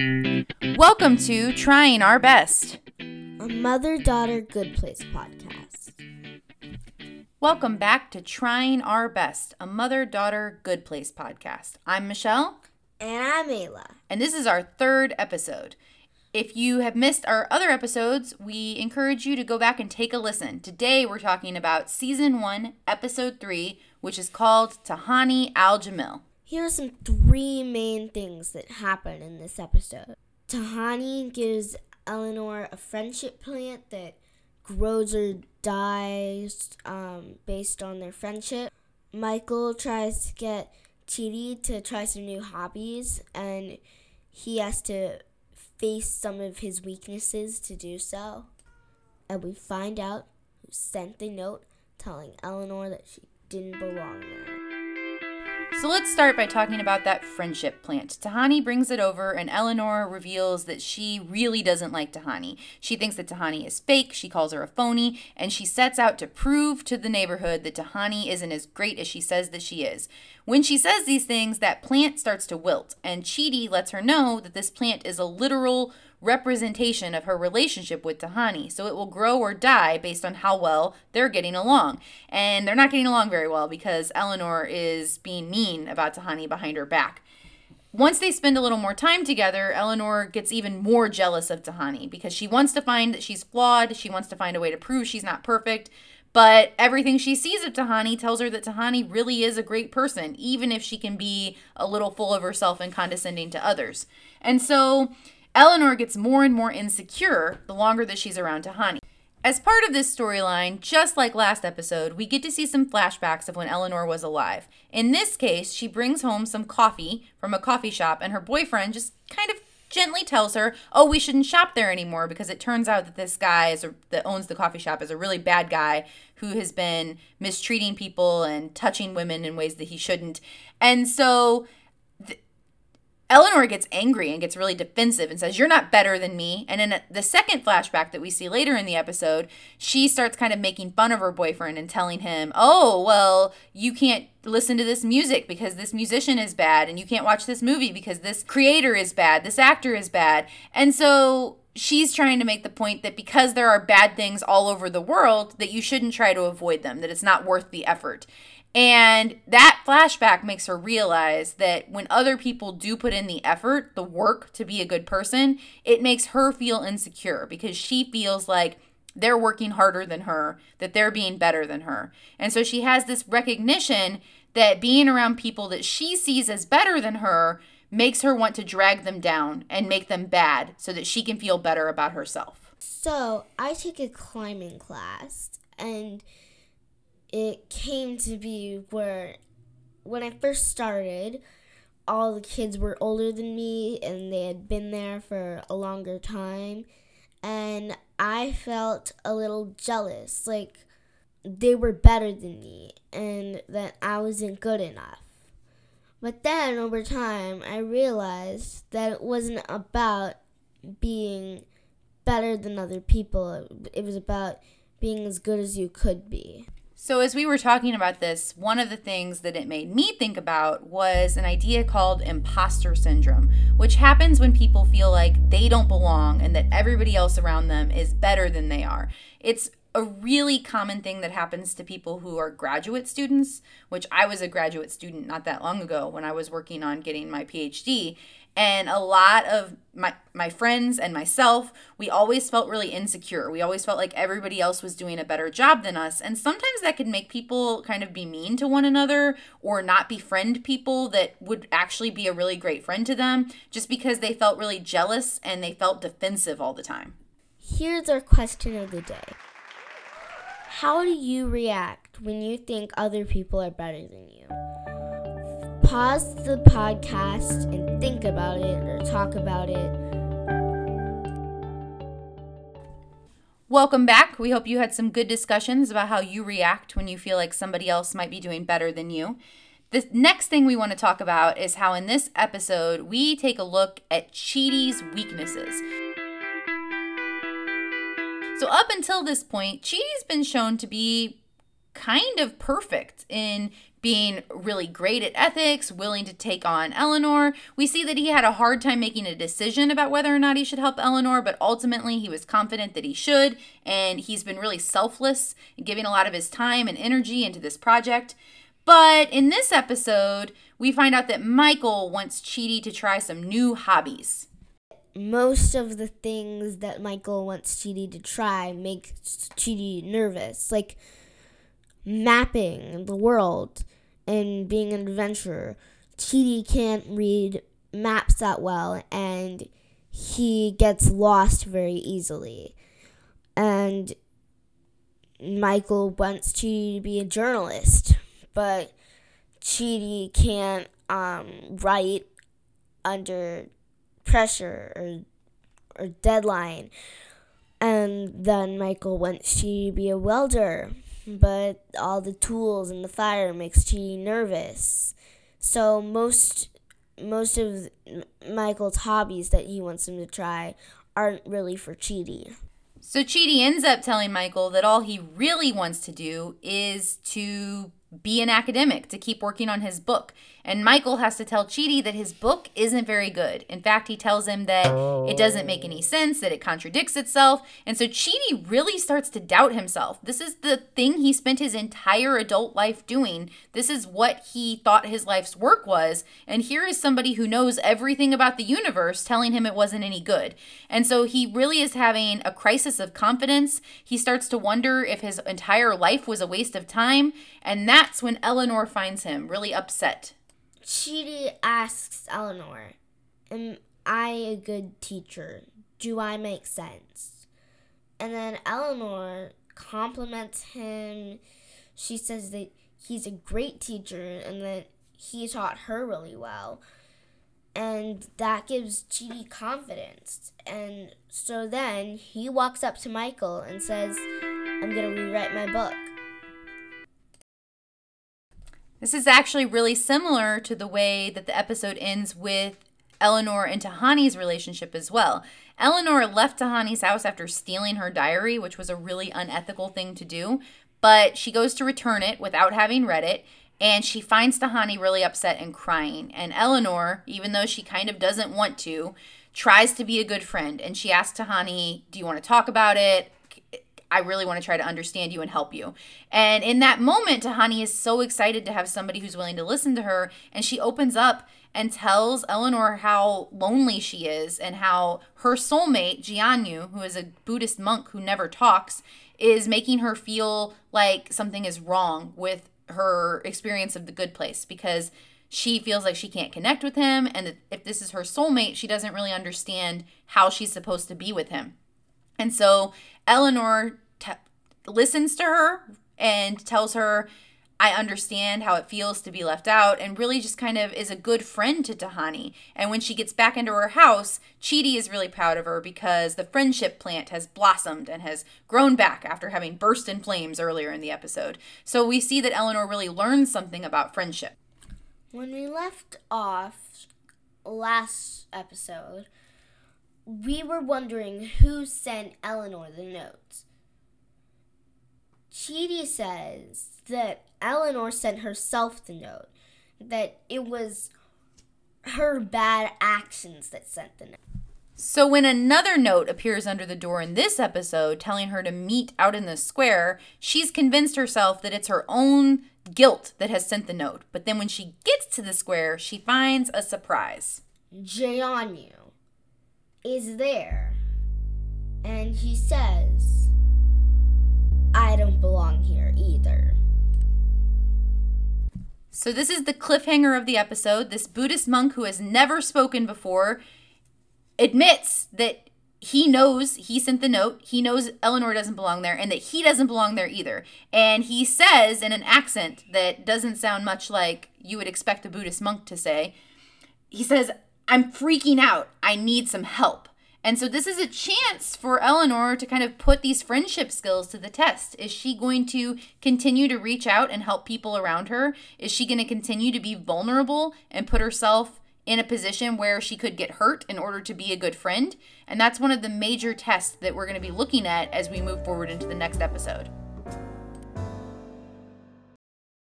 Welcome to Trying Our Best. A mother daughter good place podcast. Welcome back to Trying Our Best, a mother daughter good place podcast. I'm Michelle. And I'm Ayla. And this is our third episode. If you have missed our other episodes, we encourage you to go back and take a listen. Today we're talking about season one, episode three, which is called Tahani Al Jamil. Here are some three main things that happen in this episode. Tahani gives Eleanor a friendship plant that grows or dies um, based on their friendship. Michael tries to get Chidi to try some new hobbies, and he has to face some of his weaknesses to do so. And we find out who sent the note telling Eleanor that she didn't belong there. So let's start by talking about that friendship plant. Tahani brings it over, and Eleanor reveals that she really doesn't like Tahani. She thinks that Tahani is fake, she calls her a phony, and she sets out to prove to the neighborhood that Tahani isn't as great as she says that she is. When she says these things, that plant starts to wilt, and Chidi lets her know that this plant is a literal representation of her relationship with Tahani. So it will grow or die based on how well they're getting along. And they're not getting along very well because Eleanor is being mean about Tahani behind her back. Once they spend a little more time together, Eleanor gets even more jealous of Tahani because she wants to find that she's flawed. She wants to find a way to prove she's not perfect. But everything she sees of Tahani tells her that Tahani really is a great person, even if she can be a little full of herself and condescending to others. And so Eleanor gets more and more insecure the longer that she's around Tahani. As part of this storyline, just like last episode, we get to see some flashbacks of when Eleanor was alive. In this case, she brings home some coffee from a coffee shop, and her boyfriend just kind of gently tells her, "Oh, we shouldn't shop there anymore," because it turns out that this guy a, that owns the coffee shop is a really bad guy who has been mistreating people and touching women in ways that he shouldn't. And so Eleanor gets angry and gets really defensive and says, You're not better than me. And in the second flashback that we see later in the episode, she starts kind of making fun of her boyfriend and telling him, Oh, well, you can't listen to this music because this musician is bad, and you can't watch this movie because this creator is bad, this actor is bad. And so she's trying to make the point that because there are bad things all over the world, that you shouldn't try to avoid them, that it's not worth the effort. And that flashback makes her realize that when other people do put in the effort, the work to be a good person, it makes her feel insecure because she feels like they're working harder than her, that they're being better than her. And so she has this recognition that being around people that she sees as better than her makes her want to drag them down and make them bad so that she can feel better about herself. So, I take a climbing class and it came to be where when I first started, all the kids were older than me and they had been there for a longer time. And I felt a little jealous, like they were better than me and that I wasn't good enough. But then over time, I realized that it wasn't about being better than other people, it was about being as good as you could be. So, as we were talking about this, one of the things that it made me think about was an idea called imposter syndrome, which happens when people feel like they don't belong and that everybody else around them is better than they are. It's a really common thing that happens to people who are graduate students, which I was a graduate student not that long ago when I was working on getting my PhD. And a lot of my my friends and myself, we always felt really insecure. We always felt like everybody else was doing a better job than us. And sometimes that can make people kind of be mean to one another or not befriend people that would actually be a really great friend to them just because they felt really jealous and they felt defensive all the time. Here's our question of the day. How do you react when you think other people are better than you? Pause the podcast and think about it or talk about it. Welcome back. We hope you had some good discussions about how you react when you feel like somebody else might be doing better than you. The next thing we want to talk about is how in this episode we take a look at Chidi's weaknesses. So, up until this point, Chidi's been shown to be kind of perfect in being really great at ethics, willing to take on Eleanor. We see that he had a hard time making a decision about whether or not he should help Eleanor, but ultimately he was confident that he should, and he's been really selfless, giving a lot of his time and energy into this project. But in this episode, we find out that Michael wants Chidi to try some new hobbies. Most of the things that Michael wants Chidi to try make Chidi nervous, like mapping the world and being an adventurer. Chidi can't read maps that well and he gets lost very easily. And Michael wants Chidi to be a journalist, but Chidi can't um, write under pressure or, or deadline. And then Michael wants Chidi to be a welder, but all the tools and the fire makes Chidi nervous. So most most of Michael's hobbies that he wants him to try aren't really for Chidi. So Chidi ends up telling Michael that all he really wants to do is to be an academic, to keep working on his book. And Michael has to tell Chidi that his book isn't very good. In fact, he tells him that it doesn't make any sense, that it contradicts itself. And so Chidi really starts to doubt himself. This is the thing he spent his entire adult life doing. This is what he thought his life's work was. And here is somebody who knows everything about the universe telling him it wasn't any good. And so he really is having a crisis of confidence. He starts to wonder if his entire life was a waste of time. And that's when Eleanor finds him really upset. Chidi asks Eleanor, Am I a good teacher? Do I make sense? And then Eleanor compliments him. She says that he's a great teacher and that he taught her really well. And that gives Chidi confidence. And so then he walks up to Michael and says, I'm going to rewrite my book. This is actually really similar to the way that the episode ends with Eleanor and Tahani's relationship as well. Eleanor left Tahani's house after stealing her diary, which was a really unethical thing to do, but she goes to return it without having read it, and she finds Tahani really upset and crying. And Eleanor, even though she kind of doesn't want to, tries to be a good friend, and she asks Tahani, Do you want to talk about it? I really want to try to understand you and help you. And in that moment, Tahani is so excited to have somebody who's willing to listen to her. And she opens up and tells Eleanor how lonely she is and how her soulmate, Jianyu, who is a Buddhist monk who never talks, is making her feel like something is wrong with her experience of the good place because she feels like she can't connect with him. And if this is her soulmate, she doesn't really understand how she's supposed to be with him. And so Eleanor t- listens to her and tells her, I understand how it feels to be left out, and really just kind of is a good friend to Tahani. And when she gets back into her house, Chidi is really proud of her because the friendship plant has blossomed and has grown back after having burst in flames earlier in the episode. So we see that Eleanor really learns something about friendship. When we left off last episode, we were wondering who sent Eleanor the note. Chidi says that Eleanor sent herself the note, that it was her bad actions that sent the note. So when another note appears under the door in this episode telling her to meet out in the square, she's convinced herself that it's her own guilt that has sent the note. But then when she gets to the square, she finds a surprise. Jianyu is there and he says, I don't belong here either. So, this is the cliffhanger of the episode. This Buddhist monk who has never spoken before admits that he knows he sent the note. He knows Eleanor doesn't belong there and that he doesn't belong there either. And he says in an accent that doesn't sound much like you would expect a Buddhist monk to say, he says, I'm freaking out. I need some help. And so this is a chance for Eleanor to kind of put these friendship skills to the test. Is she going to continue to reach out and help people around her? Is she going to continue to be vulnerable and put herself in a position where she could get hurt in order to be a good friend? And that's one of the major tests that we're going to be looking at as we move forward into the next episode.